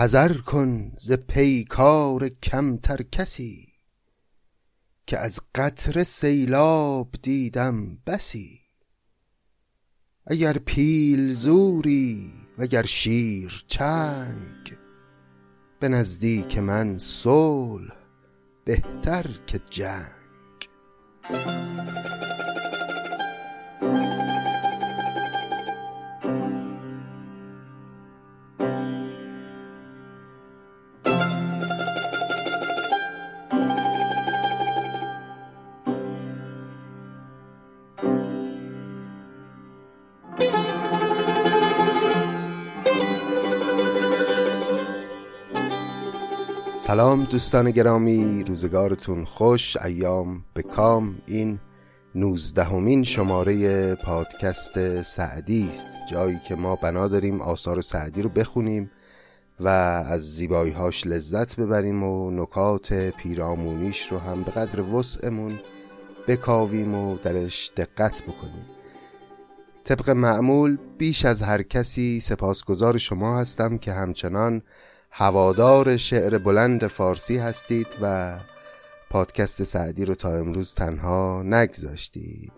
حذر کن ز پیکار کمتر کسی که از قطر سیلاب دیدم بسی. اگر پیل زوری وگر شیر چنگ به نزدیک من صلح بهتر که جنگ. سلام دوستان گرامی روزگارتون خوش ایام به کام. این نوزدهمین شماره پادکست سعدی است. جایی که ما بنا داریم آثار سعدی رو بخونیم و از زیباییهاش لذت ببریم و نکات پیرامونیش رو هم به قدر وسعمون بکاویم و درش دقت بکنیم. طبق معمول بیش از هر کسی سپاسگزار شما هستم که همچنان هوادار شعر بلند فارسی هستید و پادکست سعدی رو تا امروز تنها نگذاشتید.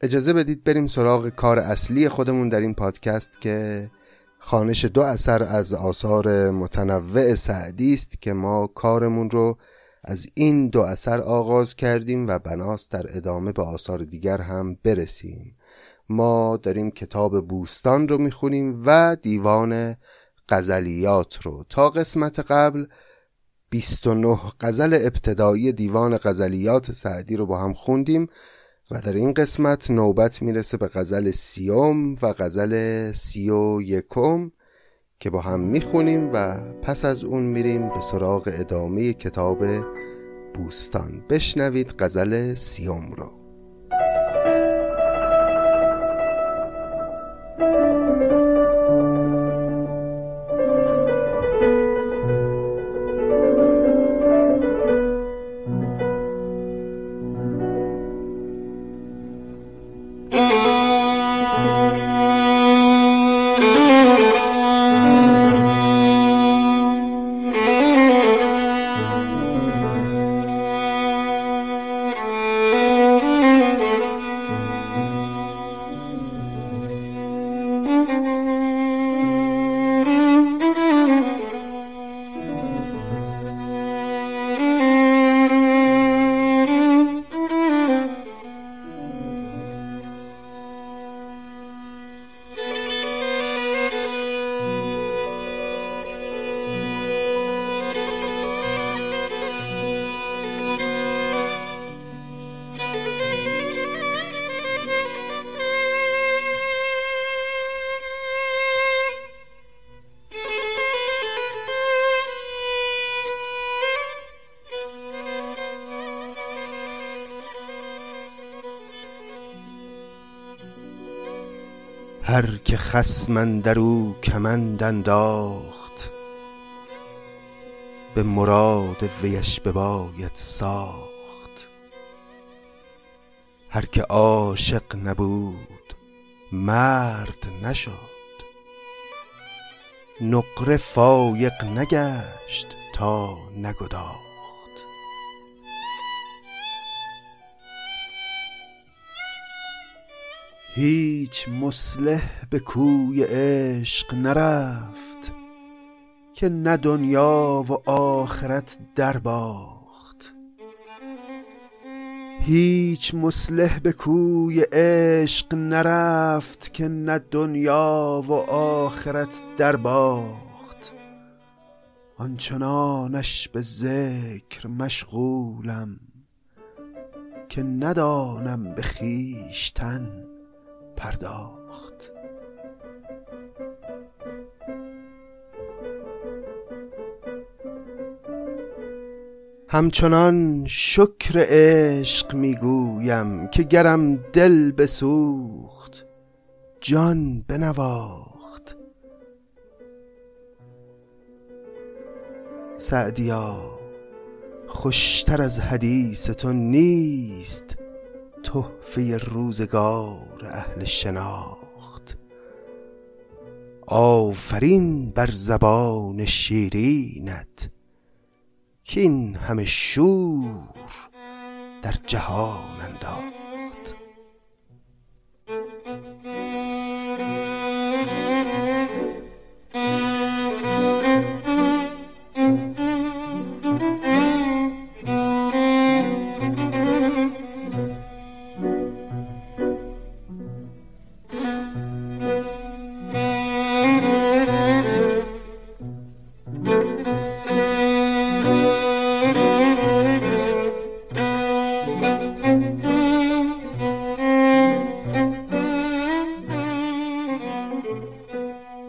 اجازه بدید بریم سراغ کار اصلی خودمون در این پادکست که خانش دو اثر از آثار متنوع سعدی است که ما کارمون رو از این دو اثر آغاز کردیم و بناست در ادامه به آثار دیگر هم برسیم. ما داریم کتاب بوستان رو می‌خونیم و دیوان غزلیات رو. تا قسمت قبل 29 غزل ابتدایی دیوان غزلیات سعدی رو با هم خوندیم و در این قسمت نوبت می‌رسه به غزل سیوم و غزل سی و یکم که با هم می‌خونیم و پس از اون میریم به سراغ ادامه کتاب بوستان. بشنوید غزل سیوم رو. هر که خصم او کمند انداخت به مراد ویش بباید ساخت. هر که عاشق نبود مرد نشد. نقره فایق نگشت تا نگداخت. هیچ مصلح به کوی عشق نرفت که نه دنیا و آخرت در باخت. هیچ مصلح به کوی عشق نرفت که نه دنیا و آخرت در باخت. آنچنانش به ذکر مشغولم که ندانم به خویشتن پرداخت. همچنان شکر عشق می‌گویم که گرم دل بسوخت جان بنواخت. سعدیا خوشتر از حدیث تو نیست. تحفه روزگار اهل شناخت. آفرین بر زبان شیرینت کین همه شور در جهان انداخت.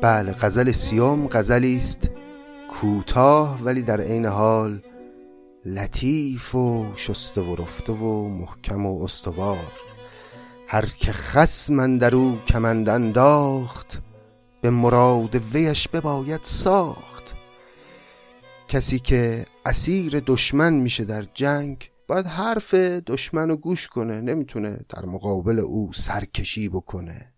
بله غزل سیوم غزلی است کوتاه ولی در عین حال لطیف و شسته و رفته و محکم و استوار. هر که خسم در او کمند انداخت به مراد ویش بباید ساخت. کسی که اسیر دشمن میشه در جنگ باید حرف دشمن رو گوش کنه نمی‌تونه در مقابل او سرکشی بکنه.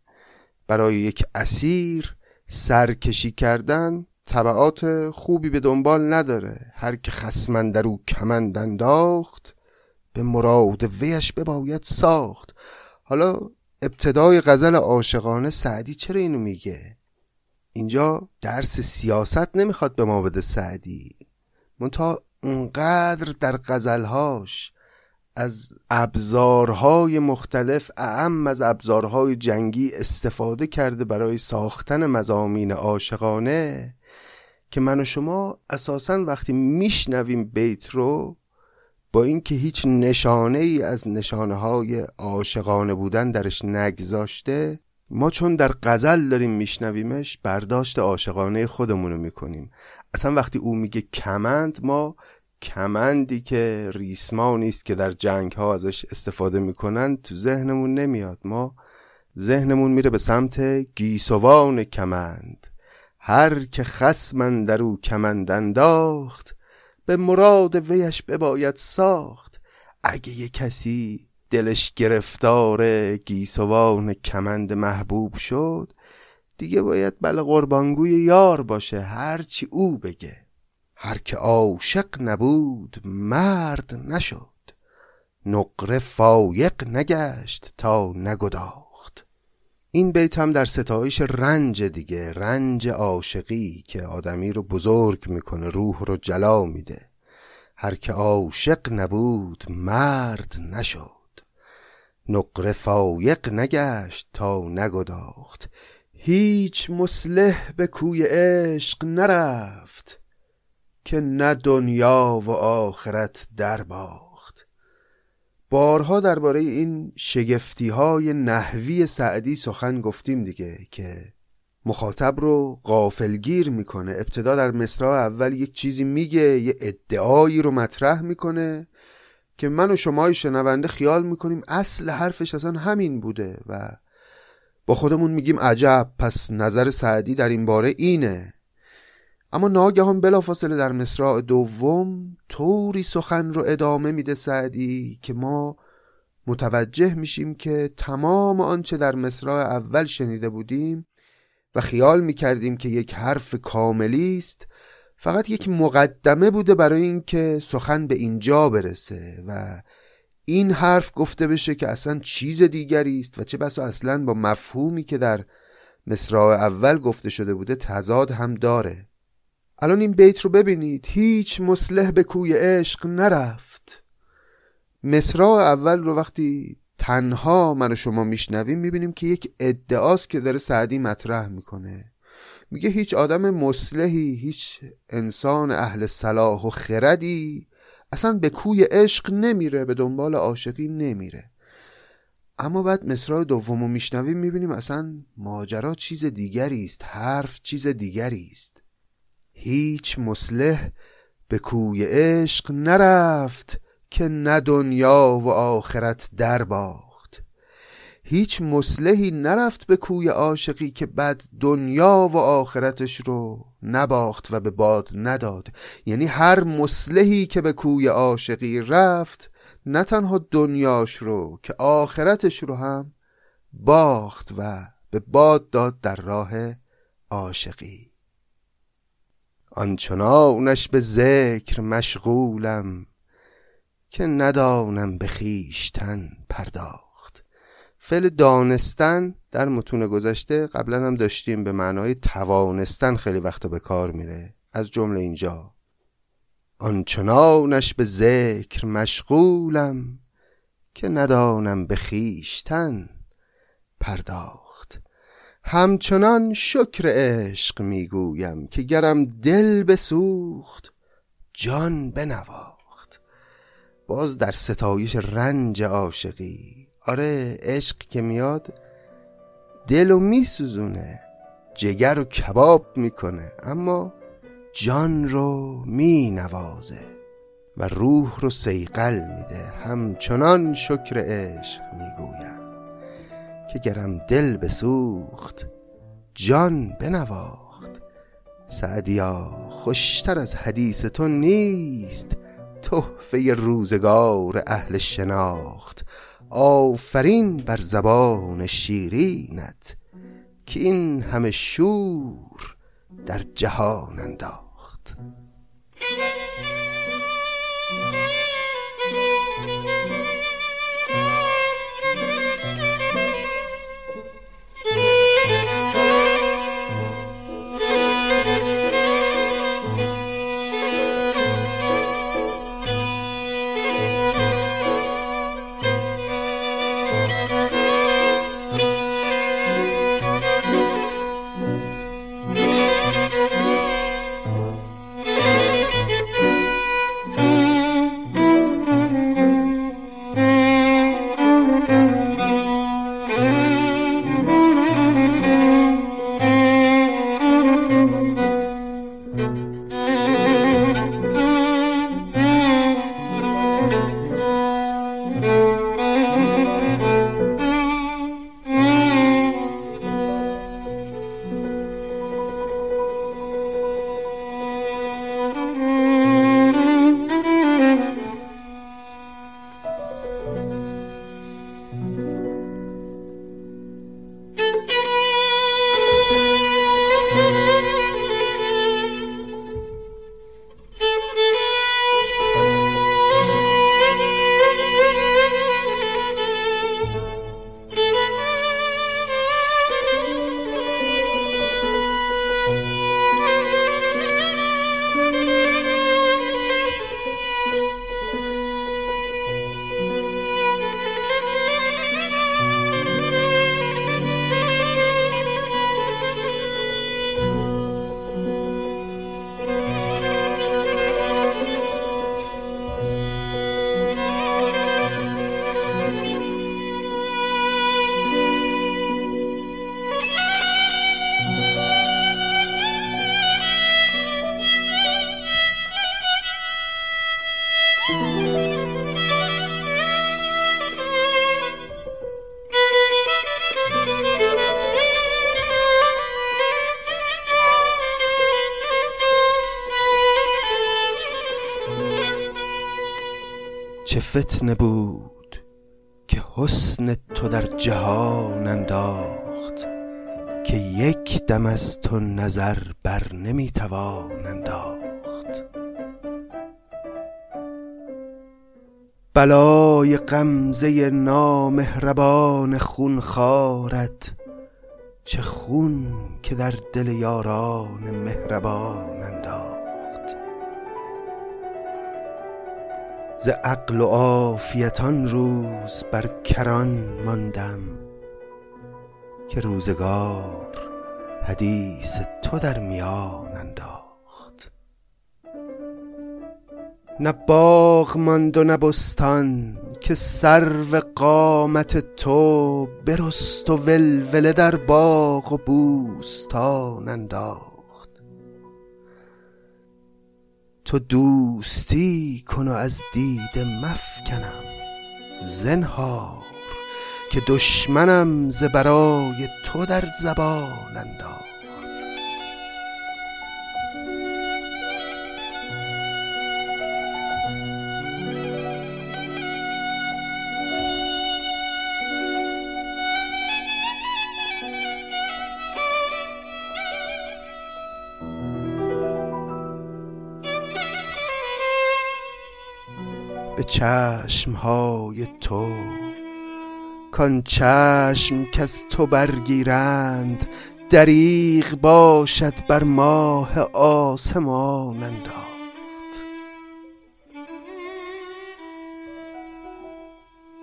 برای یک اسیر سرکشی کردن طبعات خوبی به دنبال نداره. هر که خسمن در او کمند انداخت به مراد ویش بباید ساخت. حالا ابتدای غزل عاشقانه سعدی چرا اینو میگه؟ اینجا درس سیاست نمی‌خواد به ما بده سعدی. منتها اونقدر در غزلهاش از ابزارهای مختلف اعم از ابزارهای جنگی استفاده کرده برای ساختن مزامین عاشقانه که من و شما اساسا وقتی میشنویم بیت رو با اینکه هیچ نشانه ای از نشانه های عاشقانه بودن درش نگذاشته ما چون در غزل داریم میشنویمش برداشت عاشقانه خودمونو می‌کنیم. اصلا وقتی او میگه کمند ما کمندی که ریسمانی است که در جنگ ها ازش استفاده می‌کنن تو ذهنمون نمیاد. ما ذهنمون میره به سمت گیسوان کمند. هر که خسمن در او کمند انداخت به مراد ویش بباید ساخت. اگه یه کسی دلش گرفتار گیسوان کمند محبوب شد دیگه باید بله قربانگوی یار باشه هرچی او بگه. هر که عاشق نبود مرد نشد. نقره فایق نگشت تا نگداخت. این بیت هم در ستایش رنج دیگه رنج عاشقی که آدمی رو بزرگ می‌کنه روح رو جلا میده. هر که عاشق نبود مرد نشد. نقره فایق نگشت تا نگداخت. هیچ مسلح به کوی عشق نرفت. که نه دنیا و آخرت در باخت بارها درباره این شگفتی های نحوی سعدی سخن گفتیم دیگه که مخاطب رو غافلگیر می‌کنه. ابتدا در مصرع اول یک چیزی میگه یه ادعایی رو مطرح می‌کنه که من و شما شنونده خیال می‌کنیم اصل حرفش اصلا همین بوده و با خودمون میگیم عجب پس نظر سعدی در این باره اینه. اما ناگهان بلافاصله در مصرع دوم طوری سخن رو ادامه میده سعدی که ما متوجه میشیم که تمام آنچه در مصرع اول شنیده بودیم و خیال می‌کردیم که یک حرف کاملی است فقط یک مقدمه بوده برای اینکه سخن به اینجا برسه و این حرف گفته بشه که اصلا چیز دیگری است و چه بسا اصلا با مفهومی که در مصرع اول گفته شده بوده تضاد هم داره. الان این بیت رو ببینید. هیچ مسلح به کوی عشق نرفت. مصرع اول رو وقتی تنها من و شما میشنویم می‌بینیم که یک ادعاست که داره سعدی مطرح می‌کنه. میگه هیچ آدم مسلحی هیچ انسان اهل صلاح و خردی اصلا به کوی عشق نمیره به دنبال عاشقی نمیره. اما بعد مصرع دوم رو میشنویم می‌بینیم اصلا ماجرا چیز دیگری است حرف چیز دیگری است. هیچ مسلح به کوی عشق نرفت که نه دنیا و آخرت در باخت. هیچ مسلحی نرفت به کوی عاشقی که بعد دنیا و آخرتش رو نباخت و به باد نداد. یعنی هر مسلحی که به کوی عاشقی رفت نه تنها دنیاش رو که آخرتش رو هم باخت و به باد داد در راه عاشقی. آنچنانش به ذکر مشغولم که ندانم به خویشتن پرداخت. فعل دانستن در متون گذشته قبلا هم داشتیم به معنای توانستن خیلی وقتا به کار میره. از جمله اینجا. آنچنانش به ذکر مشغولم که ندانم به خویشتن پرداخت. همچنان شکر عشق می‌گویم که گرم دل بسوخت جان بنواخت. باز در ستایش رنج عاشقی. آره عشق که میاد دل و میسوزونه جگر و کباب می‌کنه اما جان رو می نوازه و روح رو سیقل میده. همچنان شکر عشق می‌گویم. که گرم دل بسوخت جان بنواخت. سعدیا خوشتر از حدیث تو نیست تحفه روزگار اهل شناخت. آفرین بر زبان شیرینت که این همه شور در جهان انداخت. چه فتنه بود که حسن تو در جهان انداخت که یک دم از تو نظر بر نمی‌توان انداخت. بلای غمزه نامهربان خونخوارت چه خون که در دل یاران مهربان انداخت. ز عقل و عافیت آن روز بر کران ماندم که روزگار حدیث تو در میان انداخت. نه باغ ماند و نه بستان که سرو قامت تو برست و ولوله در باغ و بوستان انداخت. تو دوستی کن و از دیده مفکنم. زنهار که دشمنم ز برای تو در زبان انداخت به چشمهای تو کان چشم که از تو برگیرند دریغ باشد بر ماه آسمان انداخت.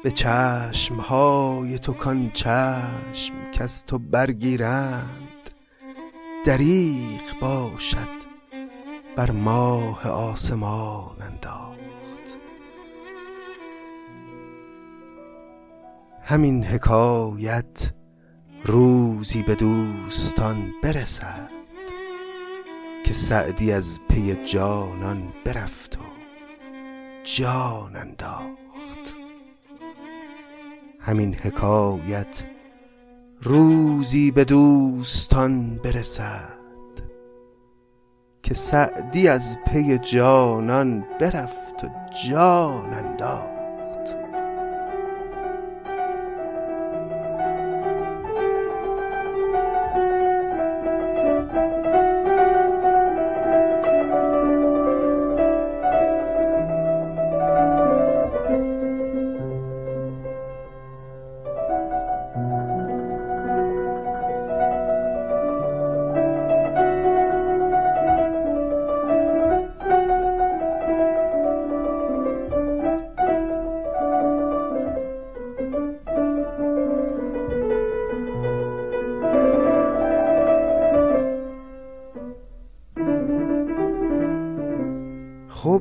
به چشمهای تو کان چشم که از تو برگیرند دریغ باشد بر ماه آسمان انداخت. همین حکایت روزی به دوستان برسد که سعدی از پی جانان برفت و جان انداخت. همین حکایت روزی به دوستان برسد که سعدی از پی جانان برفت و جان انداخت.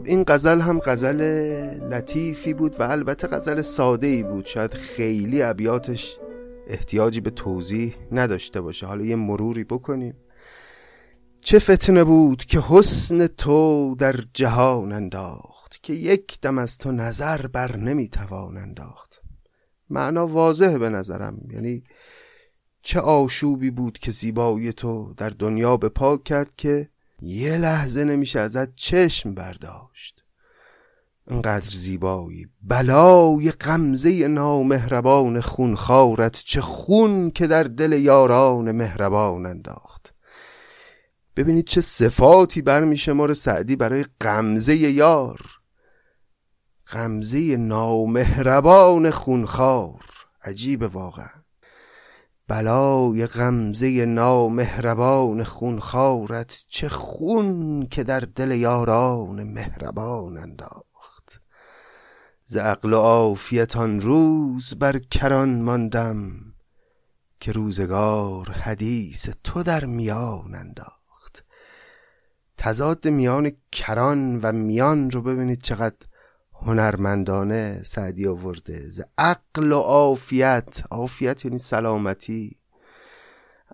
این غزل هم غزل لطیفی بود و البته غزل ساده ای بود. شاید خیلی ابیاتش احتیاجی به توضیح نداشته باشه. حالا یه مروری بکنیم. چه فتنه بود که حسن تو در جهان انداخت که یک دم از تو نظر بر نمی‌توان انداخت؟ معنا واضحه به نظرم. یعنی چه آشوبی بود که زیبایی تو در دنیا به پاک کرد که یه لحظه نمیشه ازت چشم برداشت. انقدر زیبایی. بلای غمزه نامهربان خونخوارت چه خون که در دل یاران مهربان انداخت. ببینید چه صفاتی برمیشه ما سعدی برای غمزه یار. غمزه نامهربان خونخوار. عجیب واقعا. بلای غمزه نامهربان خونخوارت چه خون که در دل یاران مهربان انداخت. ز عقل و عافیت روز بر کران ماندم که روزگار حدیث تو در میان انداخت. تضاد میان کران و میان رو ببینید چقدر هنرمندانه سعدی آورده. ز عقل و عافیت. عافیت یعنی سلامتی.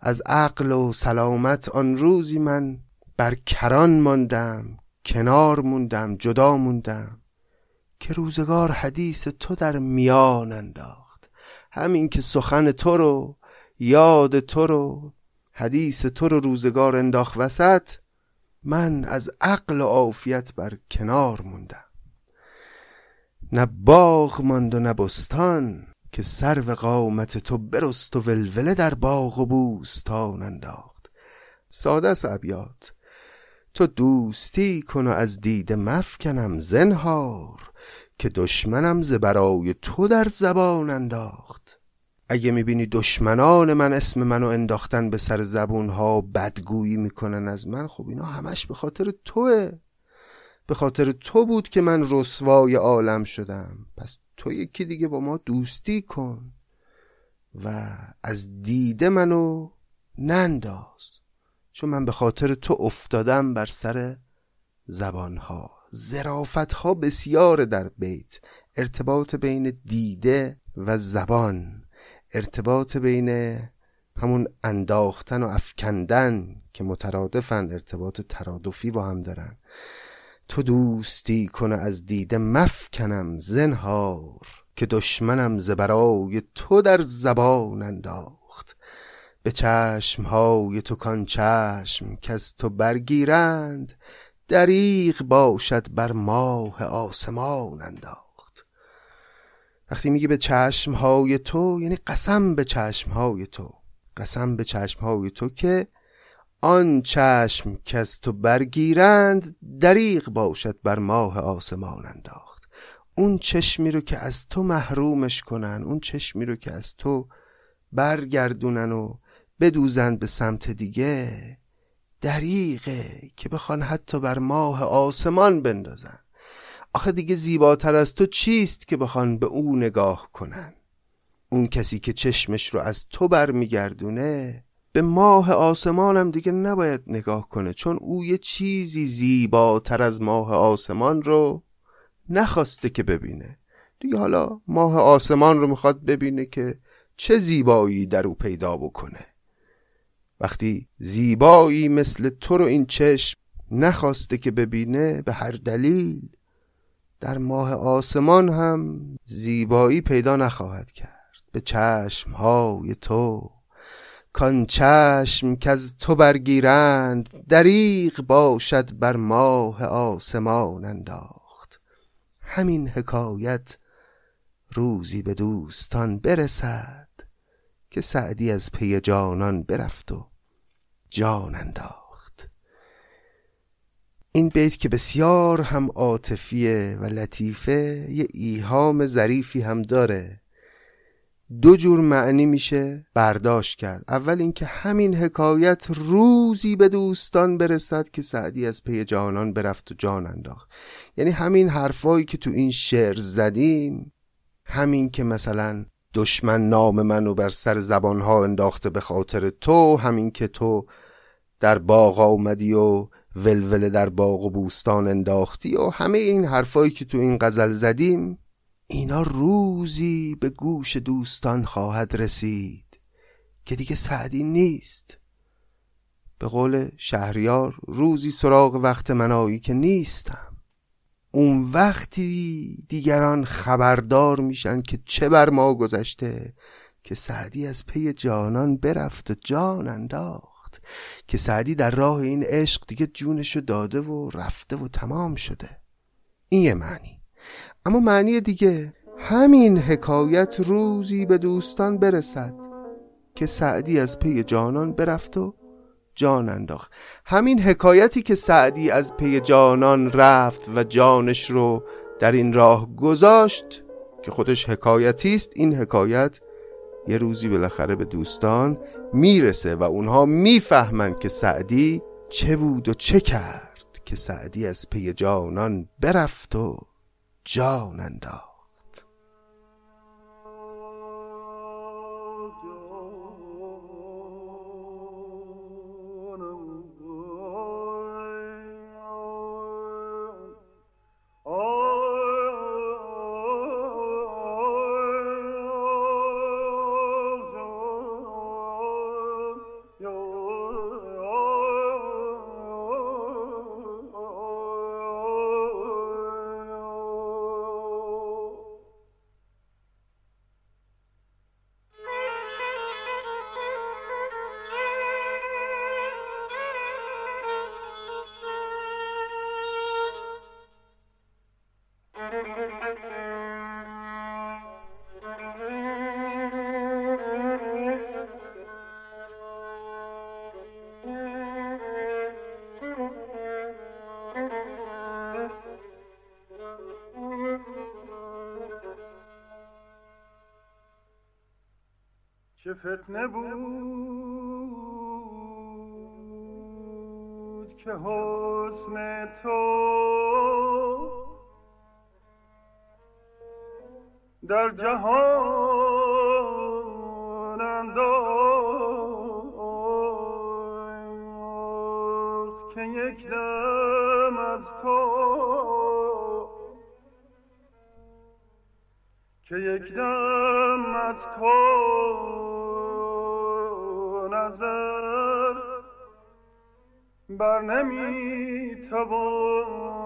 از عقل و سلامت آن روزی من بر کران ماندم کنار موندم جدا موندم. که روزگار حدیث تو در میان انداخت. همین که سخن تو رو یاد تو رو حدیث تو رو روزگار انداخت وسط من از عقل و عافیت بر کنار موندم. نه باغ ماند و نه بستان که سرو قامت تو برست و ولوله در باغ و بوستان انداخت. ساده است ابیات. تو دوستی کن و از دید مفکنم زنهار که دشمنم ز برای تو در زبان انداخت. اگه می‌بینی دشمنان من اسم منو انداختن به سر زبون ها بدگویی می‌کنن از من خب اینا همش به خاطر توه. به خاطر تو بود که من رسوای عالم شدم. پس تو یکی دیگه با ما دوستی کن و از دیده منو ننداز چون من به خاطر تو افتادم بر سر زبانها. زرافت ها بسیار در بیت. ارتباط بین دیده و زبان ارتباط بین همون انداختن و افکندن که مترادفن ارتباط ترادفی با هم دارن. تو دوستی کنه از دیده مفکنم زنهار که دشمنم ز تو در زبان انداخت. به چشمهای تو کان چشم که از تو برگیرند دریغ باشد بر ماه آسمان انداخت. وقتی میگی به چشمهای تو یعنی قسم به چشمهای تو قسم به چشمهای تو که آن چشم که تو برگیرند دریغ باشد بر ماه آسمان انداخت. اون چشمی رو که از تو محرومش کنن اون چشمی رو که از تو برگردونن و بدوزن به سمت دیگه دریغه که بخوان حتی بر ماه آسمان بندازن. آخه دیگه زیباتر از تو چیست که بخوان به او نگاه کنن؟ اون کسی که چشمش رو از تو برمیگردونه به ماه آسمانم دیگه نباید نگاه کنه چون او یه چیزی زیباتر از ماه آسمان رو نخواسته که ببینه. دیگه حالا ماه آسمان رو می‌خواد ببینه که چه زیبایی در او پیدا بکنه. وقتی زیبایی مثل تو رو این چشم نخواسته که ببینه به هر دلیل در ماه آسمان هم زیبایی پیدا نخواهد کرد. به چشم های تو کان چشم که از تو برگیرند دریغ باشد بر ماه آسمان انداخت. همین حکایت روزی به دوستان برسد که سعدی از پی جانان برفت و جان انداخت. این بیت که بسیار هم عاطفیه و لطیفه یه ایهام ظریفی هم داره. دو جور معنی میشه برداشت کرد. اول اینکه همین حکایت روزی به دوستان برسد که سعدی از پی جانان برفت و جان انداخت. یعنی همین حرفایی که تو این شعر زدیم همین که مثلا دشمن نام منو بر سر زبانها انداخته به خاطر تو همین که تو در باغ آمدی و ولوله در باغ و بوستان انداختی و همه این حرفایی که تو این غزل زدیم اینا روزی به گوش دوستان خواهد رسید که دیگه سعدی نیست. به قول شهریار روزی سراغ وقت منایی که نیستم. اون وقتی دیگران خبردار میشن که چه بر ما گذشته که سعدی از پی جانان برفت و جان انداخت. که سعدی در راه این عشق دیگه جونشو داده و رفته و تمام شده. این یه معنی. اما معنی دیگه. همین حکایت روزی به دوستان برسد که سعدی از پی جانان برفت و جان انداخت. همین حکایتی که سعدی از پی جانان رفت و جانش رو در این راه گذاشت که خودش حکایتی است این حکایت یه روزی بالاخره به دوستان می‌رسه و اونها می‌فهمند که سعدی چه بود و چه کرد که سعدی از پی جانان برفت و جان انداخت چه فتنه بود که حسن تو در جهان انداخت که یک دم که یک دم از تو نظر بر نمی توانند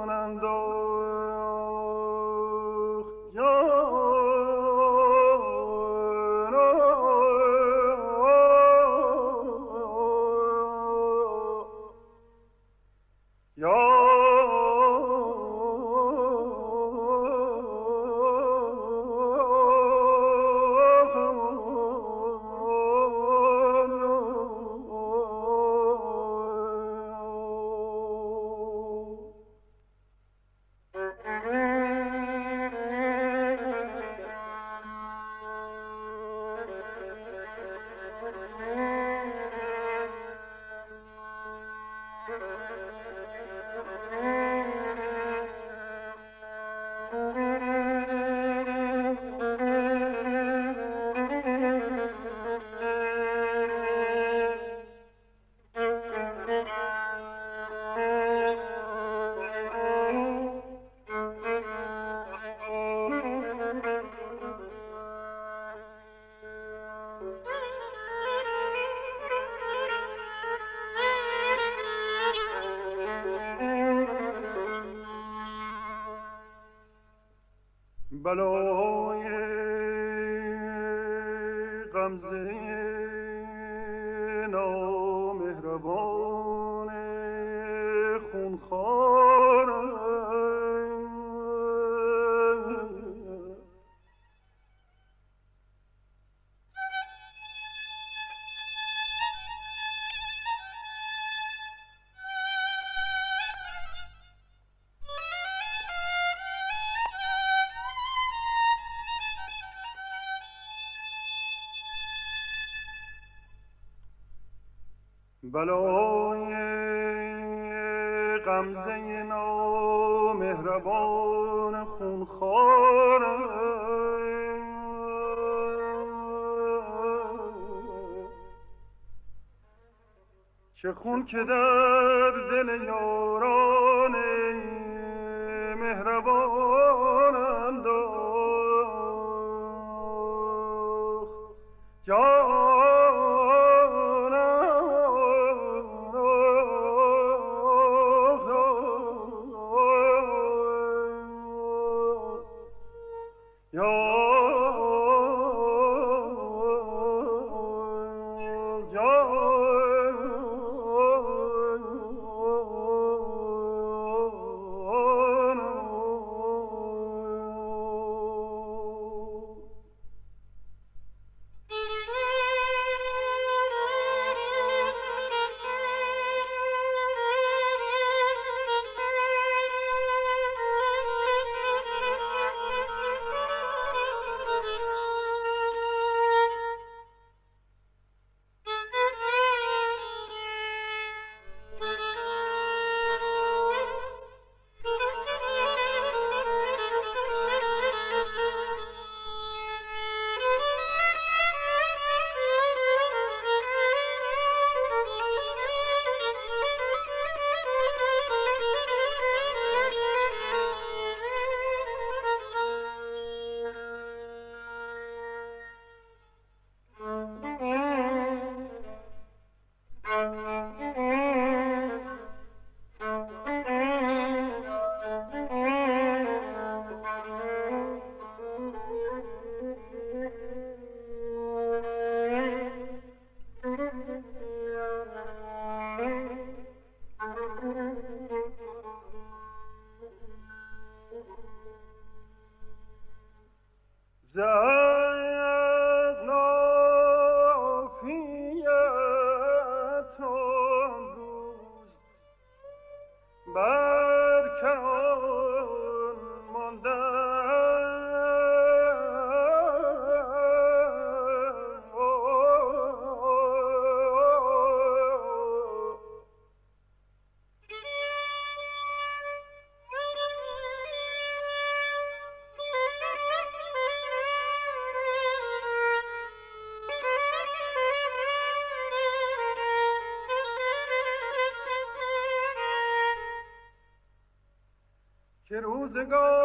بلای بلای غمزه نامهربان خونخوار. چه خون که در دل یاران مهربان انداخت که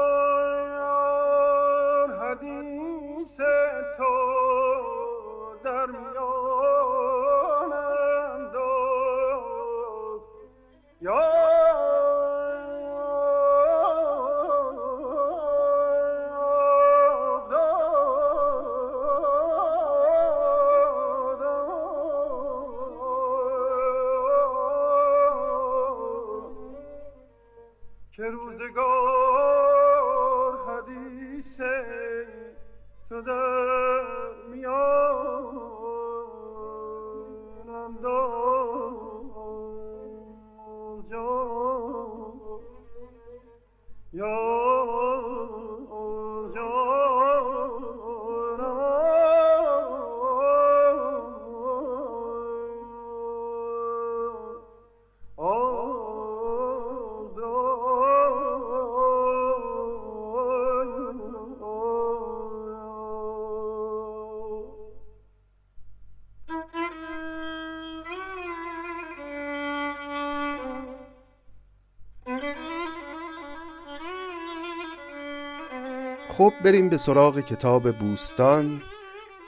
خب بریم به سراغ کتاب بوستان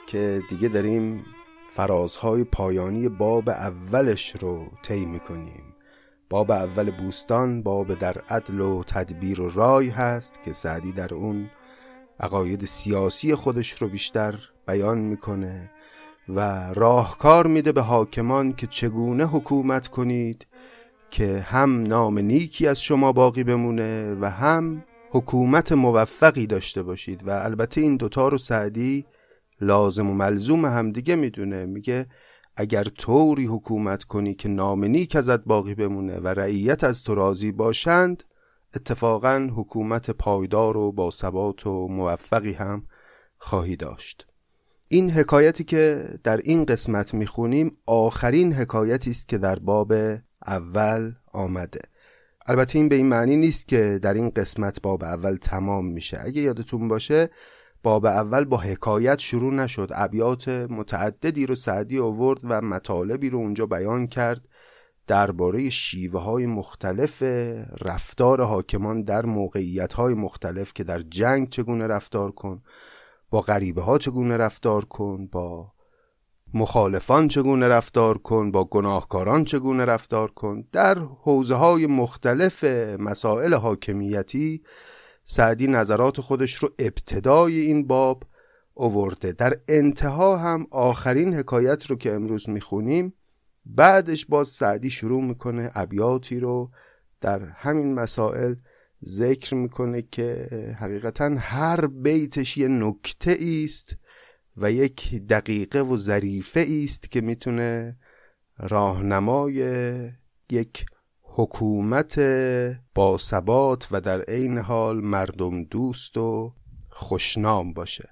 که دیگه داریم فرازهای پایانی باب اولش رو طی می‌کنیم. باب اول بوستان باب در عدل و تدبیر و رای هست که سعدی در اون عقاید سیاسی خودش رو بیشتر بیان می‌کنه و راهکار میده به حاکمان که چگونه حکومت کنید که هم نام نیکی از شما باقی بمونه و هم حکومت موفقی داشته باشید و البته این دوتا رو سعدی لازم و ملزوم همدیگه می‌دونه. میگه اگر طوری حکومت کنی که نام نیک ازت باقی بمونه و رعیت از تو راضی باشند اتفاقا حکومت پایدار و با ثبات و موفقی هم خواهی داشت. این حکایتی که در این قسمت می‌خونیم آخرین حکایتی است که در باب اول آمده. البته این به این معنی نیست که در این قسمت باب اول تمام میشه. اگه یادتون باشه باب اول با حکایت شروع نشد. ابیات متعددی رو سعدی آورد و مطالبی رو اونجا بیان کرد درباره شیوه های مختلف رفتار حاکمان در موقعیت های مختلف که در جنگ چگونه رفتار کن با غریبه ها چگونه رفتار کن با مخالفان چگونه رفتار کن با گناهکاران چگونه رفتار کن. در حوزه های مختلف مسائل حاکمیتی سعدی نظرات خودش رو ابتدای این باب اوورده. در انتها هم آخرین حکایت رو که امروز می‌خونیم بعدش باز سعدی شروع می‌کنه ابیاتی رو در همین مسائل ذکر می‌کنه که حقیقتا هر بیتش یه نکته است و یک دقیقه و ظریفه است که می‌تونه راهنمای یک حکومت با ثبات و در عین حال مردم دوست و خوشنام باشه.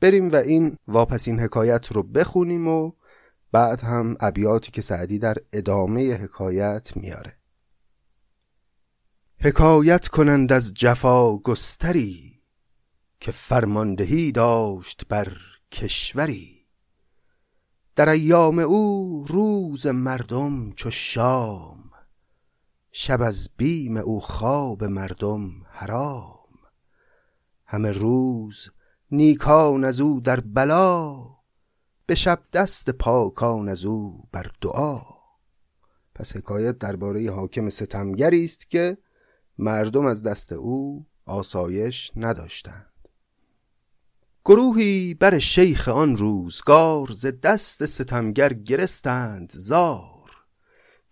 بریم و این واپسین حکایت رو بخونیم و بعد هم ابیاتی که سعدی در ادامه حکایت میاره. حکایت کنند از جفا گستری که فرماندهی داشت بر کشوری. در ایام او روز مردم چو شام شب از بیم او خواب مردم حرام. همه روز نیکان از او در بلا به شب دست پاکان از او بر دعا. پس حکایت درباره حاکم ستمگری است که مردم از دست او آسایش نداشتند. گروهی بر شیخ آن روزگار ز دست ستمگر گرستند زار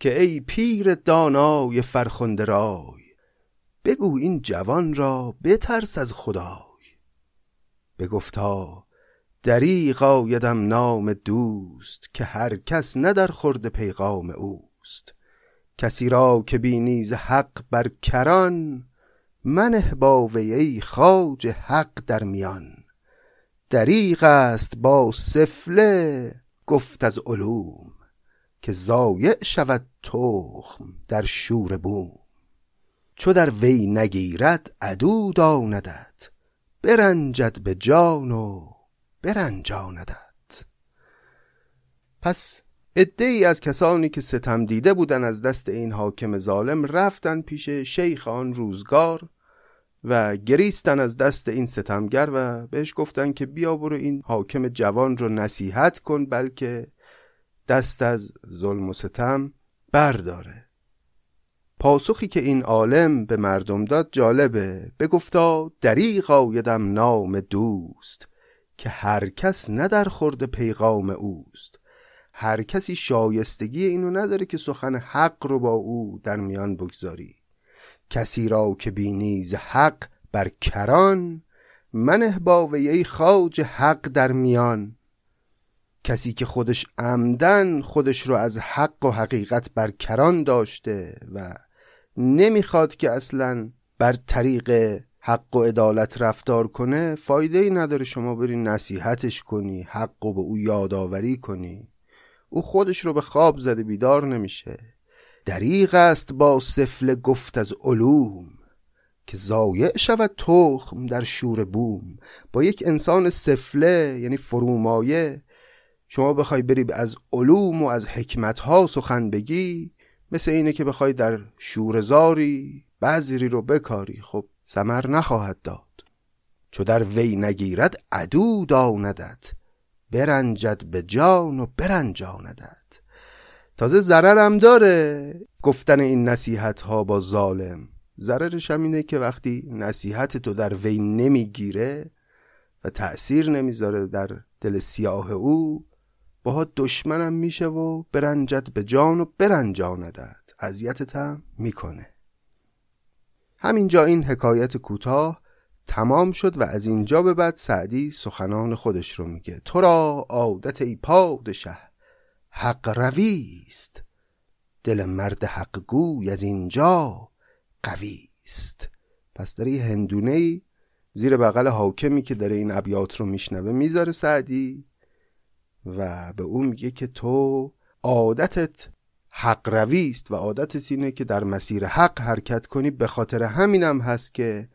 که ای پیر دانای فرخنده رای بگو این جوان را بترس از خدای. بگفتا دریغ آیدم نام دوست که هر کس نه در خورد پیغام اوست. کسی را که بینی ز حق بر کران منه با وی ای حق در میان. دریغ است با سفله گفت از علوم که ضایع شود تخم در شور بوم. چو در وی نگیرد عدو داندت برنجد به جان و برنجاندت. پس عده ای از کسانی که ستم دیده بودن از دست این حاکم ظالم رفتن پیش شیخ آن روزگار و گریستن از دست این ستمگر و بهش گفتن که بیا برو این حاکم جوان رو نصیحت کن بلکه دست از ظلم و ستم برداره. پاسخی که این عالم به مردم داد جالبه. بگفتا دریغ آیدم نام دوست که هر کس نه در خورد پیغام اوست. هر کسی شایستگی اینو نداره که سخن حق رو با او در میان بگذاری. کسی را که بینی ز حق بر کران منه با وی خاج حق در میان. کسی که خودش عمدن خودش رو از حق و حقیقت بر کران داشته و نمی‌خواد که اصلا بر طریق حق و عدالت رفتار کنه فایده ای نداره شما بری نصیحتش کنی حق و به او یادآوری کنی. او خودش رو به خواب زده بیدار نمیشه. دریغ است با سفل گفت از علوم که زایع شود تخم در شور بوم. با یک انسان سفله یعنی فرومایه شما بخوای بری از علوم و از حکمت ها سخن بگی مثل اینه که بخوای در شورزاری بعضی رو بکاری. خب سمر نخواهد داد. چو در وی نگیرد عدو داندد برنجد به جان و برنجاندد تازه ضررم داره. گفتن این نصیحت ها با ظالم. ضررش هم اینه که وقتی نصیحت تو در وی نمی‌گیره و تأثیر نمی‌ذاره در دل سیاه او باها دشمنم میشه و برنجت به جان و برنجاندد اذیتت هم می‌کنه. همینجا این حکایت کوتاه تمام شد و از اینجا به بعد سعدی سخنان خودش رو میگه. تو را عادت ای پادشه حق رویست دل مرد حق گوی از اینجا قوی است. پس داره یه هندونه زیر بغل حاکمی که داره این ابیات رو میشنوه می‌ذاره سعدی و به اون میگه که تو عادتت حق رویست و عادتت اینه که در مسیر حق حرکت کنی. به خاطر همینم هست که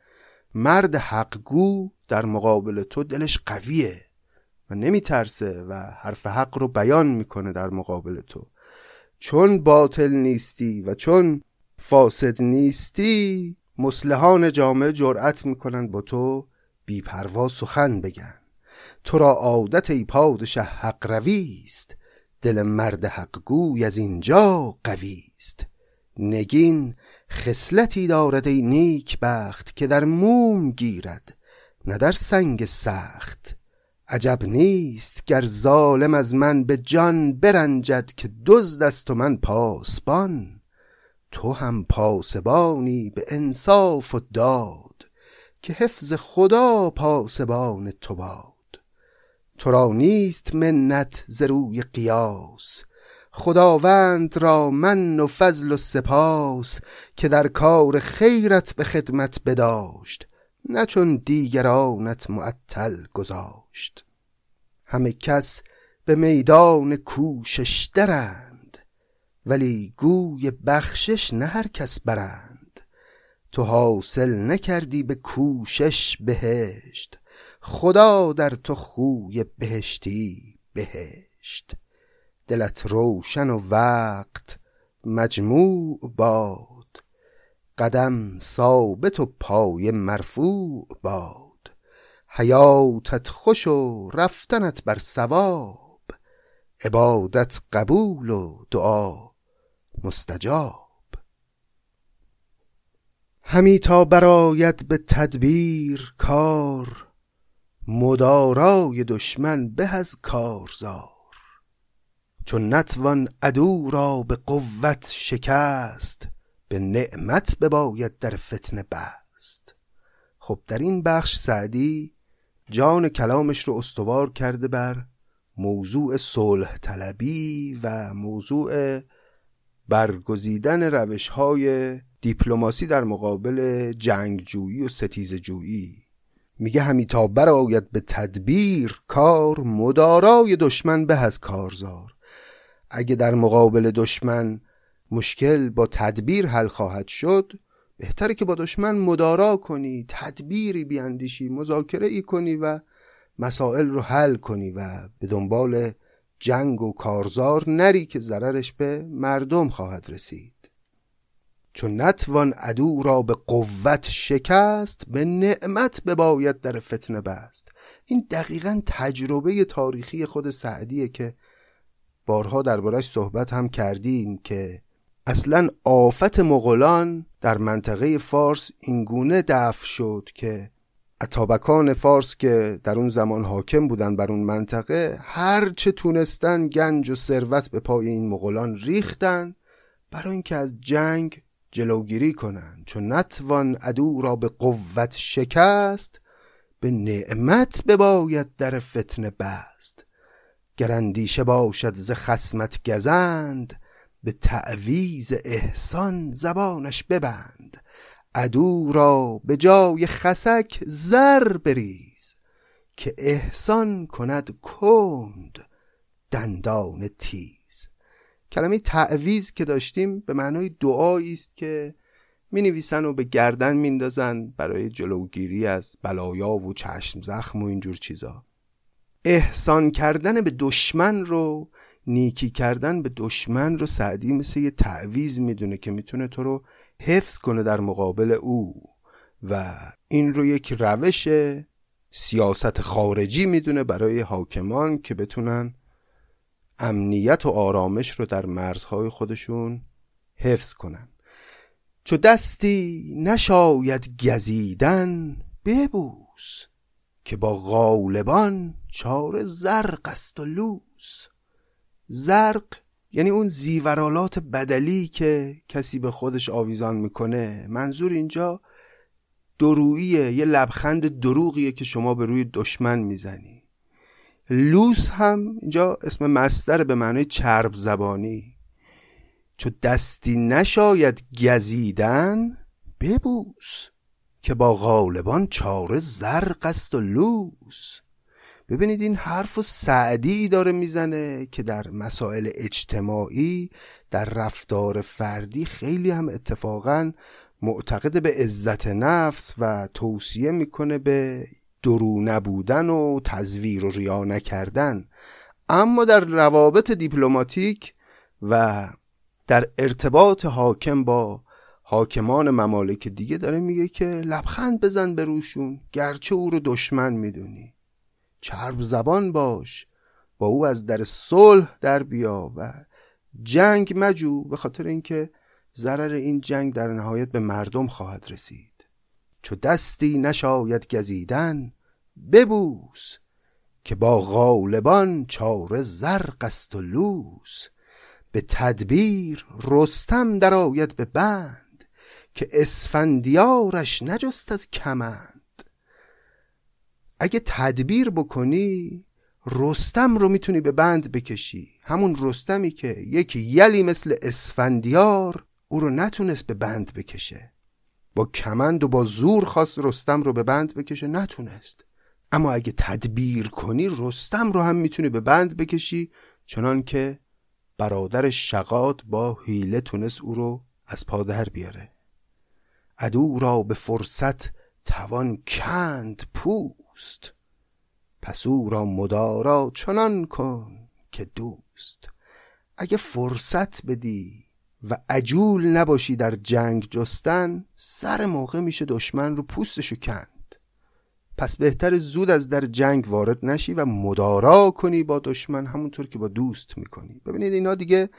مرد حق گو در مقابل تو دلش قویه. و نمیترسه و حرف حق رو بیان می‌کنه در مقابل تو. چون باطل نیستی و چون فاسد نیستی مسلحان جامعه جرأت می‌کنن با تو بیپروا سخن بگن. تو را عادت ای پادشه حق رویست دل مرد حق گوی از اینجا قوی است نگین خصلتی دارد ای نیک بخت که در موم گیرد نه در سنگ سخت. عجب نیست گر ظالم از من به جان برنجد که دزد است و من پاسبان. تو هم پاسبانی به انصاف و داد که حفظ خدا پاسبان تو باد. تو را نیست منت ز روی قیاس. خداوند را من و فضل و سپاس که در کار خیرت به خدمت بداشت نه چون دیگرانت معطل گذاشت. همه کس به میدان کوشش درند ولی گوی بخشش نه هر کس برند. تو حاصل نکردی به کوشش بهشت خدا در تو خوی بهشتی بهشت. دلت روشن و وقت مجموع باد قدم ثابت و پای مرفوع باد. حیاتت خوش و رفتنت بر ثواب عبادت قبول و دعا مستجاب. همی تا براید به تدبیر کار مدارای دشمن به از کارزار. چون نتوان عدو را به قوت شکست به نعمت بباید در فتنه بست. خب در این بخش سعدی جان کلامش رو استوار کرده بر موضوع صلح طلبی و موضوع برگزیدن روش های دیپلماسی در مقابل جنگجویی و ستیزجویی میگه همی تا برآید به تدبیر کار مدارای دشمن به از کارزار. اگه در مقابل دشمن مشکل با تدبیر حل خواهد شد بهتره که با دشمن مدارا کنی تدبیری بیاندیشی مذاکره ای کنی و مسائل رو حل کنی و به دنبال جنگ و کارزار نری که ضررش به مردم خواهد رسید. چون نتوان عدو را به قوت شکست به نعمت بباید در فتنه بست. این دقیقا تجربه تاریخی خود سعدیه که بارها دربارش صحبت هم کردیم که اصلا آفت مغولان در منطقه فارس اینگونه دفع شد که اتابکان فارس که در اون زمان حاکم بودن بر اون منطقه هر چه تونستن گنج و ثروت به پای این مغولان ریختن برای اینکه از جنگ جلوگیری کنند. چون نتوان عدو را به قوت شکست به نعمت بباید در فتنه بست. گرندیشه باشد ز خسمت گزند به تعویز احسان زبانش ببند. عدو را به جای خسک زر بریز که احسان کند کند دندان تیز. کلمه تعویز که داشتیم به معنای دعایی است که می نویسن و به گردن میندازن برای جلوگیری از بلایا و چشم زخم و اینجور چیزا. احسان کردن به دشمن رو نیکی کردن به دشمن رو سعدی مثل یه تعویز می‌دونه که می‌تونه تو رو حفظ کنه در مقابل او. و این رو یک روش سیاست خارجی می‌دونه برای حاکمان که بتونن امنیت و آرامش رو در مرزهای خودشون حفظ کنن. چو دستی نشاید گزیدن ببوس که با غالبان چار زرق است و لوس. زرق یعنی اون زیورالات بدلی که کسی به خودش آویزان می‌کنه. منظور اینجا دروییه یه لبخند دروغیه که شما به روی دشمن می‌زنی. لوس هم اینجا اسم مستر به معنی چرب زبانی. چو دستی نشاید گزیدن ببوس که با غالبان چاره زرق است و لوس. ببینید این حرف و سعدی داره می‌زنه که در مسائل اجتماعی در رفتار فردی خیلی هم اتفاقا معتقد به عزت نفس و توصیه می‌کنه به درو نبودن و تزویر و ریا نکردن. اما در روابط دیپلماتیک و در ارتباط حاکم با حاکمان ممالک دیگه داره میگه که لبخند بزن به روشون گرچه او رو دشمن می‌دونی. چرب زبان باش با او از در صلح در بیا و جنگ مجو به خاطر اینکه ضرر این جنگ در نهایت به مردم خواهد رسید. چو دستی نشاید گزیدن ببوس که با غالبان چاره زرق است و لوس. به تدبیر رستم درآید به بند که اسفندیارش نجست از کمند. اگه تدبیر بکنی رستم رو می‌تونی به بند بکشی. همون رستمی که یک یلی مثل اسفندیار او رو نتونست به بند بکشه. با کمند و با زور خواست رستم رو به بند بکشه نتونست. اما اگه تدبیر کنی رستم رو هم می‌تونی به بند بکشی چنان که برادر شقاد با حیله تونست او رو از پادر بیاره. عدو را به فرصت توان کند پوست پس او را مدارا چنان کن که دوست. اگه فرصت بدی و عجول نباشی در جنگ جستن سر موقع میشه دشمن رو پوستشو کند. پس بهتر زود از در جنگ وارد نشی و مدارا کنی با دشمن همونطور که با دوست می‌کنی. ببینید اینا دیگه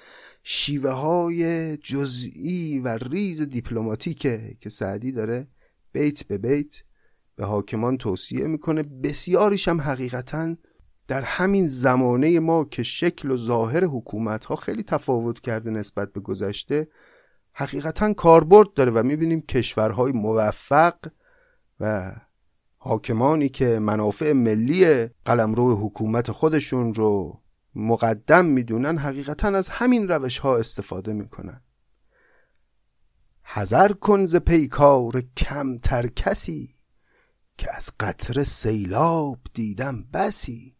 شیوه های جزئی و ریز دیپلماتیکه که سعدی داره بیت به بیت به حاکمان توصیه می‌کنه بسیاریش هم حقیقتا در همین زمانه ما که شکل و ظاهر حکومت ها خیلی تفاوت کرده نسبت به گذشته حقیقتا کاربرد داره و می‌بینیم کشورهای موفق و حاکمانی که منافع ملی قلمرو حکومت خودشون رو مقدم می‌دونن حقیقتا از همین روش ها استفاده می‌کنن. حذر کن ز پیکار کمتر کسی. که از قطر سیلاب دیدم بسی.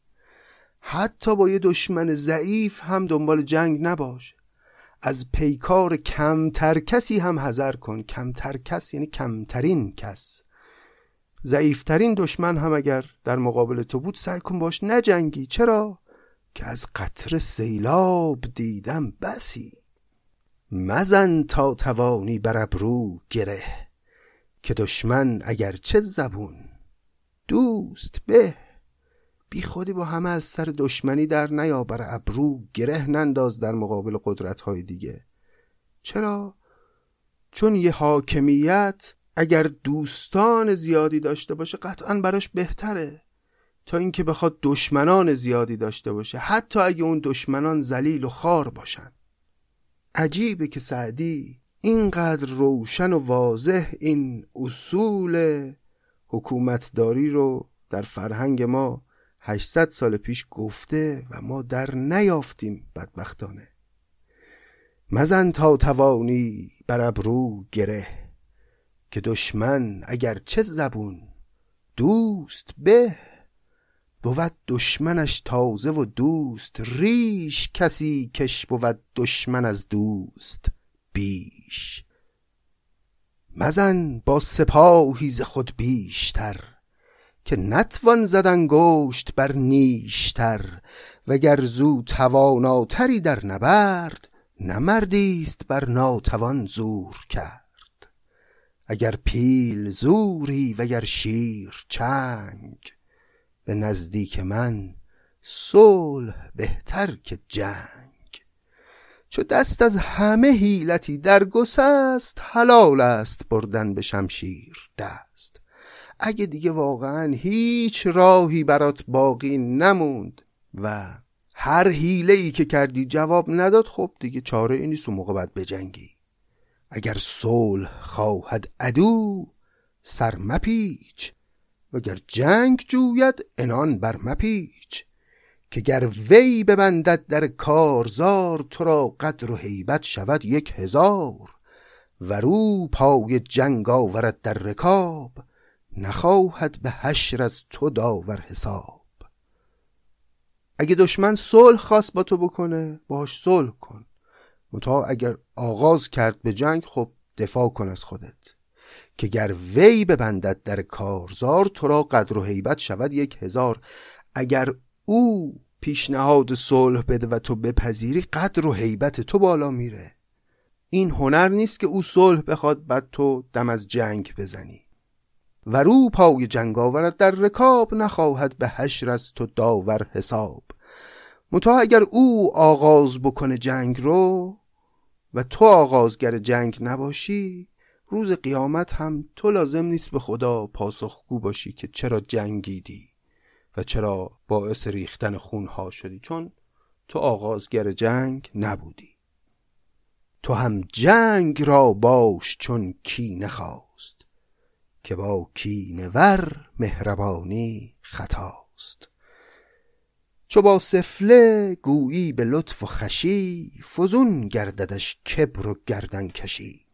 حتی با یه دشمن ضعیف هم دنبال جنگ نباش. از پیکار کمتر کسی هم حذر کن. کمتر کس یعنی کمترین کس. ضعیفترین دشمن هم اگر در مقابل تو بود سعی کن باش نجنگی. چرا؟ که از قطر سیلاب دیدم بسی. مزن تا توانی بر ابرو گره که دشمن اگر چه زبون دوست به. بی خودی با همه از سر دشمنی در نیا بر ابرو گره ننداز در مقابل قدرت های دیگه. چرا؟ چون یه حاکمیت اگر دوستان زیادی داشته باشه قطعا براش بهتره. تا اینکه بخواد دشمنان زیادی داشته باشه حتی اگه اون دشمنان زلیل و خار باشن. عجیبه که سعدی اینقدر روشن و واضح این اصول حکومتداری رو در فرهنگ ما 800 سال پیش گفته و ما در نیافتیم بدبختانه. مزن تا توانی بر ابرو گره که دشمن اگر چه زبون دوست به بود دشمنش تازه و دوست. ریش کسی کش بود دشمن از دوست بیش. مزن با سپاهی ز خود بیشتر که نتوان زدن گشت بر نیشتر وگر زو تواناتری در نبرد نمردیست بر ناتوان زور کرد. اگر پیل زوری وگر شیر چنگ به نزدیک من صلح بهتر که جنگ. چو دست از همه حیلتی در است حلال است بردن به شمشیر دست. اگه دیگه واقعا هیچ راهی برات باقی نموند و هر حیله ای که کردی جواب نداد خب دیگه چاره ای نیست و موقع باید بجنگی. اگر صلح خواهد عدو سر مپیچ وگر جنگ جوید انان بر مپیچ. که گر وی ببندد در کارزار تو را قدر و حیبت شود یک هزار. و رو پای جنگ آورد در رکاب نخواهد به حشر از تو داور حساب. اگه دشمن صلح خواست با تو بکنه باش صلح کن. متا اگر آغاز کرد به جنگ خب دفاع کن از خودت. که گر وی ببندد در کارزار تو را قدر و حیبت شود یک هزار. اگر او پیشنهاد صلح بده و تو بپذیری قدر و حیبت تو بالا میره. این هنر نیست که او صلح بخواد بعد تو دم از جنگ بزنی. و رو پای جنگ آورد در رکاب نخواهد به حشر از تو داور حساب. متا اگر او آغاز بکنه جنگ رو و تو آغازگر جنگ نباشی روز قیامت هم تو لازم نیست به خدا پاسخگو باشی که چرا جنگیدی. و چرا باعث ریختن خونها شدی؟ چون تو آغازگر جنگ نبودی. تو هم جنگ را باش چون کی نخواست که با کینور مهربانی خطاست. چو با سفله گویی به لطف و خشی فزون گرددش کبر و گردن کشی.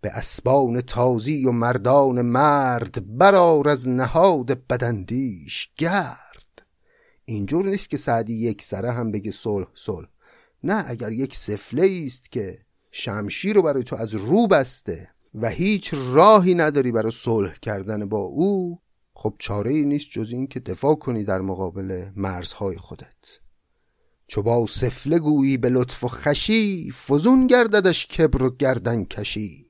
به اسبان تازی و مردان مرد برار از نهاد بدندیش گرد. اینجور نیست که سعدی یک سره هم بگه صلح صلح. نه اگر یک سفله است که شمشیر رو برای تو از رو بسته و هیچ راهی نداری برای صلح کردن با او خب چاره ای نیست جز این که دفاع کنی در مقابل مرزهای خودت. چو با سفله گویی به لطف و خشی فزون گرددش کبر و گردن کشی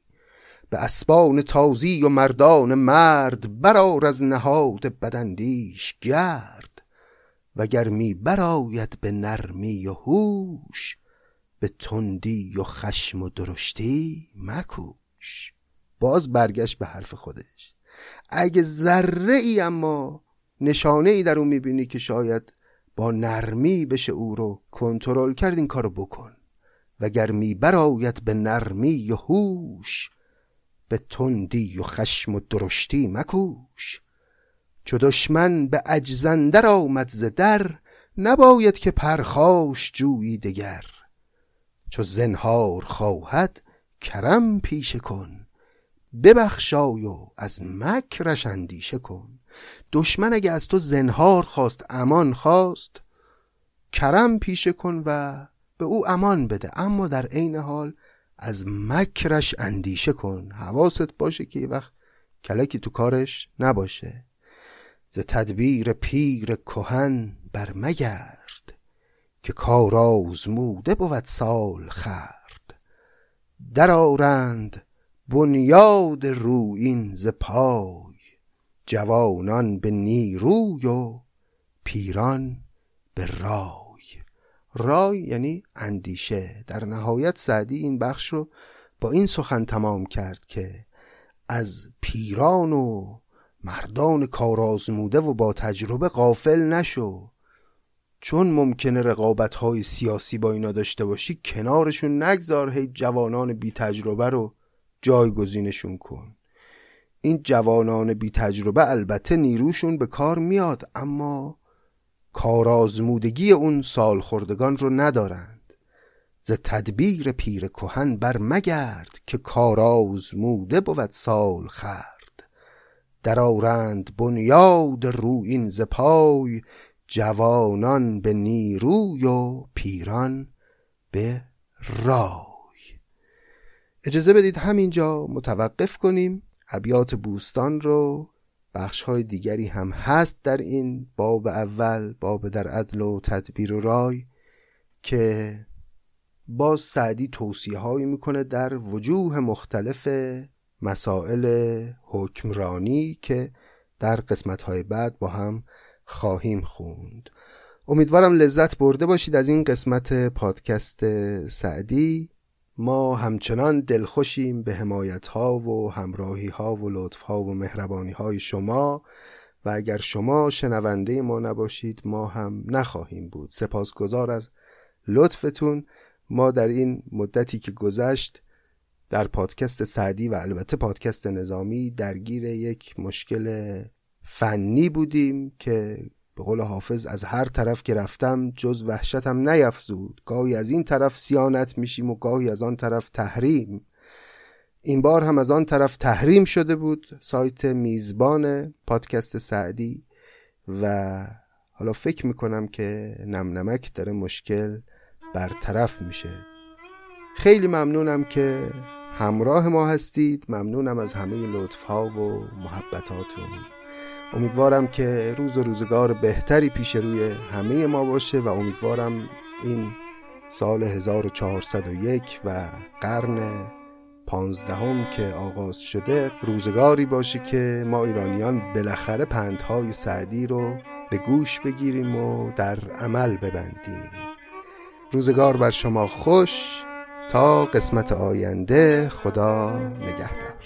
به اسبان تازی و مردان مرد برار از نهاد بدندیش گرد وگر می براید به نرمی و هوش به تندی و خشم و درشتی مکوش. باز برگشت به حرف خودش. اگه ذره ای اما نشانه ای در اون می‌بینی که شاید با نرمی بشه او رو کنترل کرد این کارو بکن. وگر می براید به نرمی و هوش به تندی و خشم و درشتی مکوش. چو دشمن به اجزندر آمد ز در نباید که پرخاش جویی دگر. چو زنهار خواهد کرم پیشه کن. ببخشای و از مکرش اندیشه کن. دشمن اگه از تو زنهار خواست امان خواست کرم پیشه کن و به او امان بده. اما در عین حال از مکرش اندیشه کن. حواست باشه که یه وقت کلکی تو کارش نباشه. ز تدبیر پیر کهن بر مگرد که کار آزموده بود سال خرد. در آرند بنیاد روین ز پای جوانان به نیروی و پیران به رای. رای یعنی اندیشه. در نهایت سعدی این بخش رو با این سخن تمام کرد که از پیران و مردان کارازموده و با تجربه غافل نشو. چون ممکنه رقابت های سیاسی با اینا داشته باشی کنارشون نگذار هی جوانان بی تجربه رو جایگزینشون کن. این جوانان بی تجربه البته نیروشون به کار میاد اما کارازمودگی اون سالخوردگان رو ندارند. ز تدبیر پیر کهن بر مگرد که کارازموده بود سال خرد. در آرند بنیاد رو این ز پای جوانان به نیروی و پیران به رای. اجازه بدید همینجا متوقف کنیم. ابیات بوستان رو بخش های دیگری هم هست در این باب اول باب در عدل و تدبیر و رای که باز سعدی توصیه هایی می‌کنه در وجوه مختلف مسائل حکمرانی که در قسمت های بعد با هم خواهیم خوند. امیدوارم لذت برده باشید از این قسمت پادکست سعدی. ما همچنان دلخوشیم به حمایت ها و همراهی ها و لطف ها و مهربانی های شما و اگر شما شنونده ما نباشید ما هم نخواهیم بود. سپاسگزار از لطفتون. ما در این مدتی که گذشت در پادکست سعدی و البته پادکست نظامی درگیر یک مشکل فنی بودیم که به قول حافظ از هر طرف که رفتم جز وحشتم نیفزود. گاهی از این طرف سیانت میشیم و گاهی از آن طرف تحریم. این بار هم از آن طرف تحریم شده بود. سایت میزبان پادکست سعدی و حالا فکر می‌کنم که نمنمک داره مشکل برطرف میشه. خیلی ممنونم که همراه ما هستید. ممنونم از همه لطف ها و محبتاتون. امیدوارم که روز و روزگار بهتری پیش روی همه ما باشه و امیدوارم این سال 1401 و قرن پانزدهم که آغاز شده روزگاری باشه که ما ایرانیان بالاخره پندهای سعدی رو به گوش بگیریم و در عمل ببندیم. روزگار بر شما خوش. تا قسمت آینده خدا نگهدار.